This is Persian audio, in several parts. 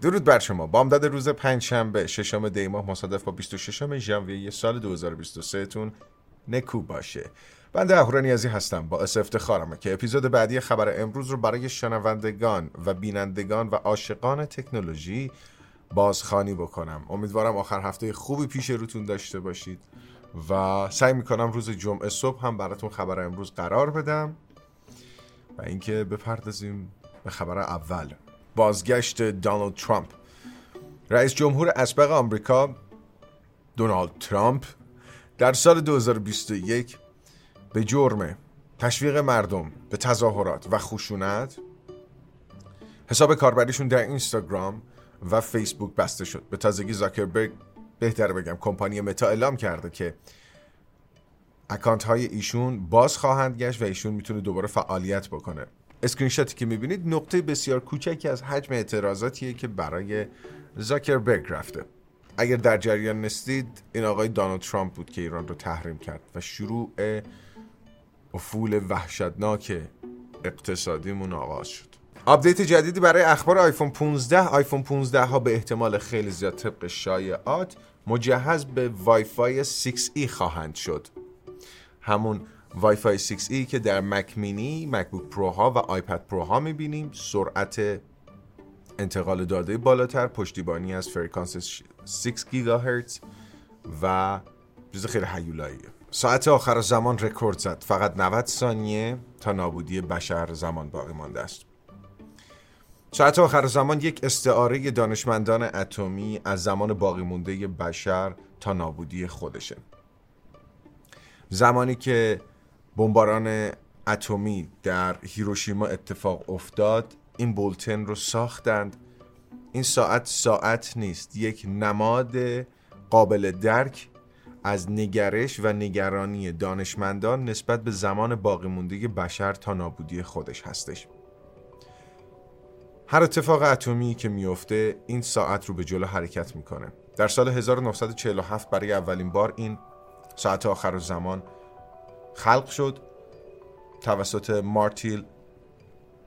درود بر شما. بامداد روز پنج شنبه ششم دی ماه مصادف با 26 ژانویه سال 2023 تون نکو باشه. بنده اهورا نیازی هستم. با افتخارمه که اپیزود بعدی خبر امروز رو برای شنوندگان و بینندگان و عاشقان تکنولوژی بازخانی بکنم. امیدوارم آخر هفته خوبی پیش روتون داشته باشید و سعی می‌کنم روز جمعه صبح هم براتون خبر امروز قرار بدم و اینکه بپردازیم به خبر اول. بازگشت دونالد ترامپ. رئیس جمهور اسبق آمریکا دونالد ترامپ در سال 2021 به جرم تشویق مردم به تظاهرات و خشونت حساب کاربریشون در اینستاگرام و فیسبوک بسته شد. به تازگی زاکربرگ بهتر بگم کمپانی متا اعلام کرده که account های ایشون باز خواهند گشت و ایشون می‌تونه دوباره فعالیت بکنه. اسکرین شاتی که می‌بینید نقطه بسیار کوچکی از حجم اعتراضاتیه که برای زاکربرگ رفته. اگر در جریان نیستید این آقای دونالد ترامپ بود که ایران رو تحریم کرد و شروع افول وحشتناک اقتصادیمون آغاز شد. update جدیدی برای اخبار آیفون 15 آیفون 15 ها به احتمال خیلی زیاد طبق شایعات مجهز به وای فای 6E خواهند شد. همون وای فای 6E که در مک مینی، مکبوک پرو ها و آیپد پرو ها می‌بینیم. سرعت انتقال داده بالاتر پشتیبانی از فرکانس 6 گیگاهرتز و چیز خیلی حیولاییه. ساعت آخرالزمان رکورد زد. فقط 90 ثانیه تا نابودی بشر زمان باقی مانده است. ساعت آخر زمان یک استعاره دانشمندان اتمی از زمان باقی مونده بشر تا نابودی خودشه. زمانی که بمباران اتمی در هیروشیما اتفاق افتاد این بولتن رو ساختند. این ساعت ساعت نیست یک نماد قابل درک از نگرش و نگرانی دانشمندان نسبت به زمان باقی مونده بشر تا نابودی خودش هستش. هر اتفاق اتمی که میفته این ساعت رو به جلو حرکت می‌کنه. در سال 1947 برای اولین بار این ساعت آخر زمان خلق شد توسط مارتیل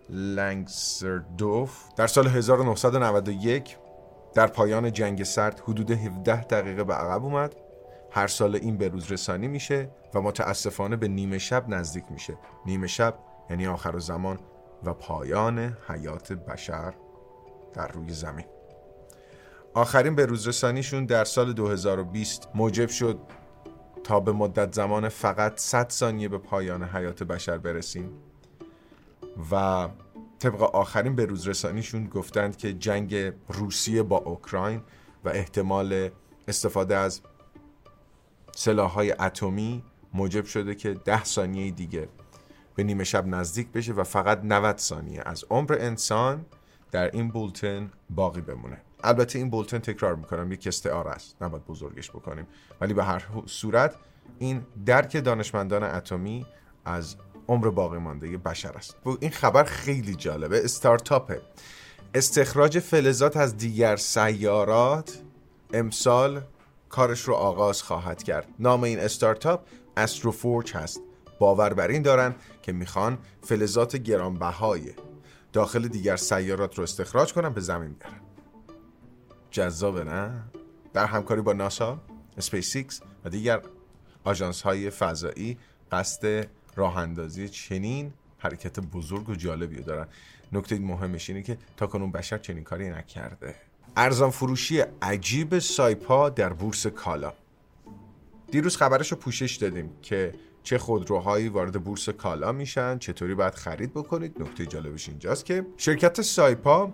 لنگسردوف در سال 1991 در پایان جنگ سرد حدود 17 دقیقه به عقب اومد. هر سال این به روز رسانی میشه و متاسفانه به نیمه شب نزدیک میشه. نیمه شب یعنی آخر زمان و پایان حیات بشر در روی زمین. آخرین به روز رسانیشون در سال 2020 موجب شد تا به مدت زمان فقط 100 ثانیه به پایان حیات بشر برسیم. و طبق آخرین به روز رسانیشون گفتند که جنگ روسیه با اوکراین و احتمال استفاده از سلاحهای اتمی موجب شده که ده ثانیه دیگه به نیمه شب نزدیک بشه و فقط 90 ثانیه از عمر انسان در این بولتن باقی بمونه. البته این بولتن تکرار می‌کنم یک استعاره است. نباید بزرگش بکنیم. ولی به هر صورت این درک دانشمندان اتمی از عمر باقی مانده بشر است. این خبر خیلی جالبه. استارتاپه استخراج فلزات از دیگر سیارات امسال کارش رو آغاز خواهد کرد. نام این استارتاپ AstroForge هست. باور بر این دارن که می‌خوان فلزات گرانبهای داخل دیگر سیارات رو استخراج کنن به زمین بیارن جذابه نه؟ در همکاری با ناسا اسپیس و دیگر آژانس های فضایی قصد راه اندازی چنین حرکت بزرگ و جالبی دارن. نکته مهمش اینه که تا کنون بشر چنین کاری نکرده. ارزان فروشی عجیب سایپا در بورس کالا. دیروز خبرش رو پوشش دادیم که چه خودروهایی وارد بورس کالا میشن چطوری باید خرید بکنید. نکته جالبش اینجاست که شرکت سایپا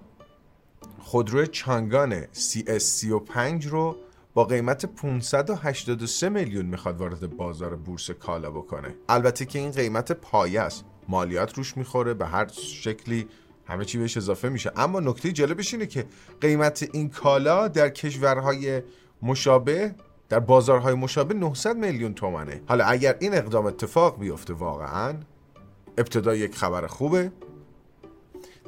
خودرو چانگان CS35 رو با قیمت 583 میلیون می‌خواد وارد بازار بورس کالا بکنه. البته که این قیمت پایه است. مالیات روش می‌خوره به هر شکلی همه چی بهش اضافه میشه. اما نکته جالبش اینه که قیمت این کالا در کشورهای مشابه در بازارهای مشابه 900 میلیون تومنه. حالا اگر این اقدام اتفاق بیفته واقعا ابتدا یک خبر خوبه.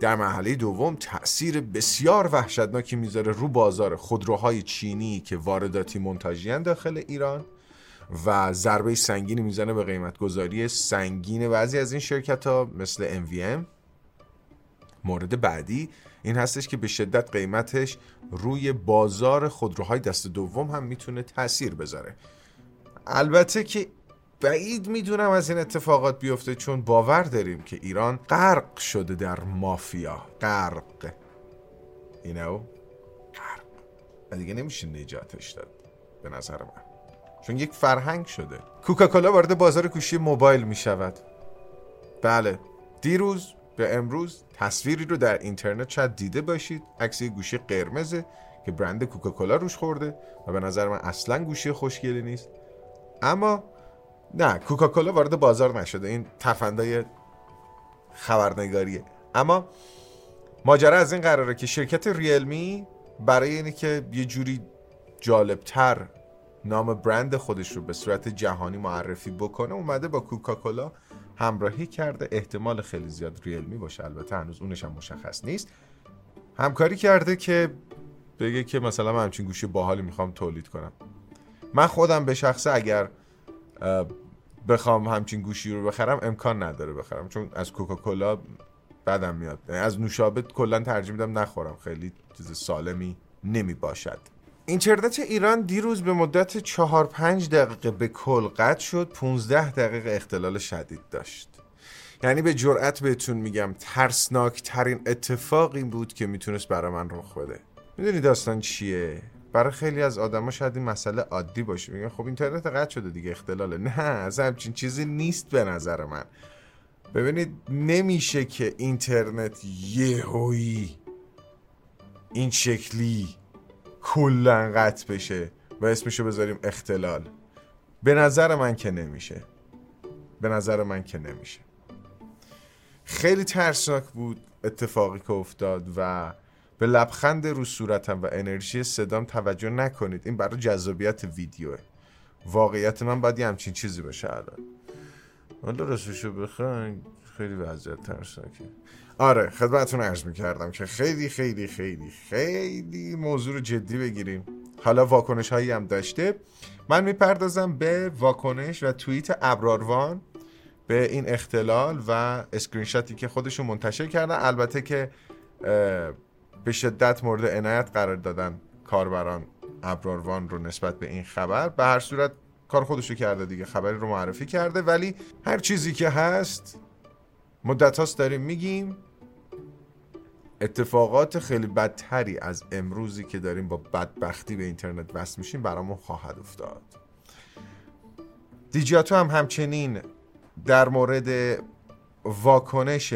در مرحله دوم تاثیر بسیار وحشتناکی می‌ذاره رو بازار خودروهای چینی که وارداتی منتاجیان داخل ایران و ضربه سنگینی می‌زنه به قیمت گذاری سنگین بعضی از این شرکت ها مثل MVM مورد بعدی این هستش که به شدت قیمتش روی بازار خودروهای دست دوم هم می‌تونه تاثیر بذاره. البته که بعید می‌دونم از این اتفاقات بیفته چون باور داریم که ایران غرق شده در مافیا. غرق. You know? غرق. و دیگه نمیشه نجاتش داد به نظر من. چون یک فرهنگ شده. کوکاکولا وارد بازار گوشی موبایل می‌شود. بله. دیروز به امروز تصویری رو در اینترنت شاید دیده باشید. عکس گوشی قرمزه که برند کوکاکولا روش خورده و به نظر من اصلا گوشی خوشگلی نیست. اما نه کوکاکولا وارد بازار نشده. این تفندای خبرنگاریه. اما ماجرا از این قراره که شرکت ریلمی برای اینی که یه جوری جالبتر نام برند خودش رو به صورت جهانی معرفی بکنه اومده با کوکاکولا همراهی کرده. احتمال خیلی زیاد ریلمی باشه. البته هنوز اونش هم مشخص نیست. همکاری کرده که بگه که مثلا من همچین گوشی باحالی می‌خوام تولید کنم. من خودم به شخصه اگر بخوام همچین گوشی رو بخرم امکان نداره بخرم. چون از کوکاکولا بدم میاد. از نوشابه کلا ترجیح میدم نخورم. خیلی چیز سالمی نمی باشد اینترنت ایران دیروز به مدت 4 5 دقیقه به کل قطع شد. 15 دقیقه اختلال شدید داشت. یعنی به جرأت بهتون میگم ترسناک ترین اتفاق این بود که می‌تونست برای من رخ بده. می‌دونی داستان چیه؟ برای خیلی از آدما شاید این مسئله عادی باشه. میگن خب اینترنت قطع شده دیگه اختلاله. نه از همچین چیزی نیست به نظر من. ببینید نمیشه که اینترنت یهویی این شکلی کلا قطع بشه و اسمشو بذاریم اختلال. به نظر من که نمیشه. به نظر من که نمیشه. خیلی ترسناک بود اتفاقی که افتاد و به لبخند رو صورتم و انرژی صدام توجه نکنید. این برای جذابیت ویدیوه. واقعیت من باید یه همچین چیزی باشه الان. حالا راستشو بخواین خیلی وضعیت ترسناکه آره خدمتتون عرض می‌کردم که خیلی خیلی خیلی خیلی موضوع رو جدی بگیریم. حالا واکنش هایی هم داشته. من می‌پردازم به واکنش و توییت ابراروان به این اختلال و اسکرینشاتی که خودشون منتشر کردن البته که به شدت مورد عنایت قرار دادن کاربران ابراروان رو نسبت به این خبر. به هر صورت کار خودشو کرده دیگه خبری رو معرفی کرده. ولی هر چیزی که هست مدت هاست داریم میگیم. اتفاقات خیلی بدتری از امروزی که داریم با بدبختی به اینترنت وصل میشیم برامون خواهد افتاد. دیجیاتو هم همچنین در مورد واکنش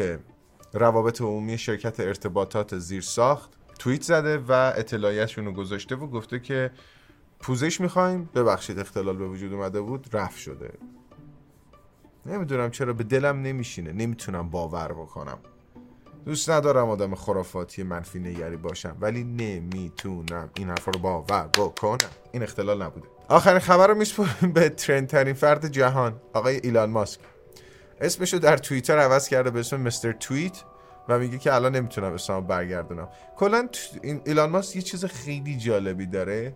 روابط عمومی شرکت ارتباطات زیر ساخت توییت زده و اطلاعیتشون رو گذاشته و گفته که پوزش می‌خوایم. ببخشید اختلال به وجود اومده بود رفت شده. نمی‌دونم چرا به دلم نمیشینه. نمی‌تونم باور بکنم. دوست ندارم آدم خرافاتی منفی نگری باشم ولی نمی‌تونم این حرفا رو باور بکنم. این اختلال نبوده. آخرین خبر رو میسپریم به ترند ترین فرد جهان آقای ایلان ماسک. اسمش رو در توییتر عوض کرده به اسم مستر توییت و میگه که الان نمی‌تونم اسمم برگردونم. کلا این ایلان ماسک یه چیز خیلی جالبی داره.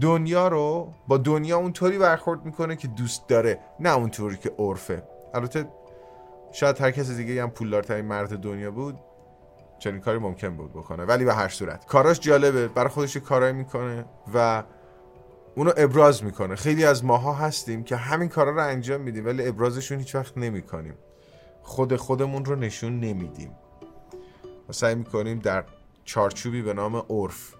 دنیا رو با دنیا اونطوری برخورد می‌کنه که دوست داره نه اونطوری که عرفه. البته شاید هر کسی دیگه هم پولدارترین مرد دنیا بود چنین کاری ممکن بود بکنه ولی به هر صورت. کاراش جالبه برای خودش کارایی می‌کنه و اونو ابراز می‌کنه. خیلی از ماها هستیم که همین کارا رو انجام میدیم ولی ابرازشون هیچ وقت نمی‌کنیم. خود خودمون رو نشون نمیدیم. و سعی می‌کنیم در چارچوبی به نام عرف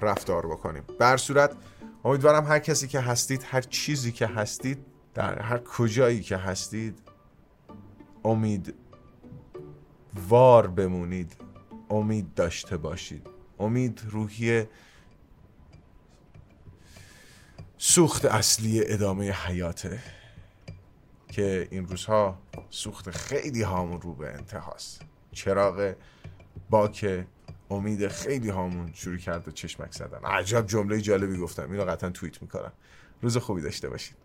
رفتار بکنیم. بر صورت امیدوارم هر کسی که هستید هر چیزی که هستید در هر کجایی که هستید امید وار بمونید. امید داشته باشید. امید روحی سوخت اصلی ادامه حیاته که این روزها سوخت خیلی هامون رو به انتهاست. چراغ باک امید خیلی هامون شروع کرده چشمک زدن. عجب جمله جالبی گفتم. اینو قطعا توییت می‌کنم. روز خوبی داشته باشید.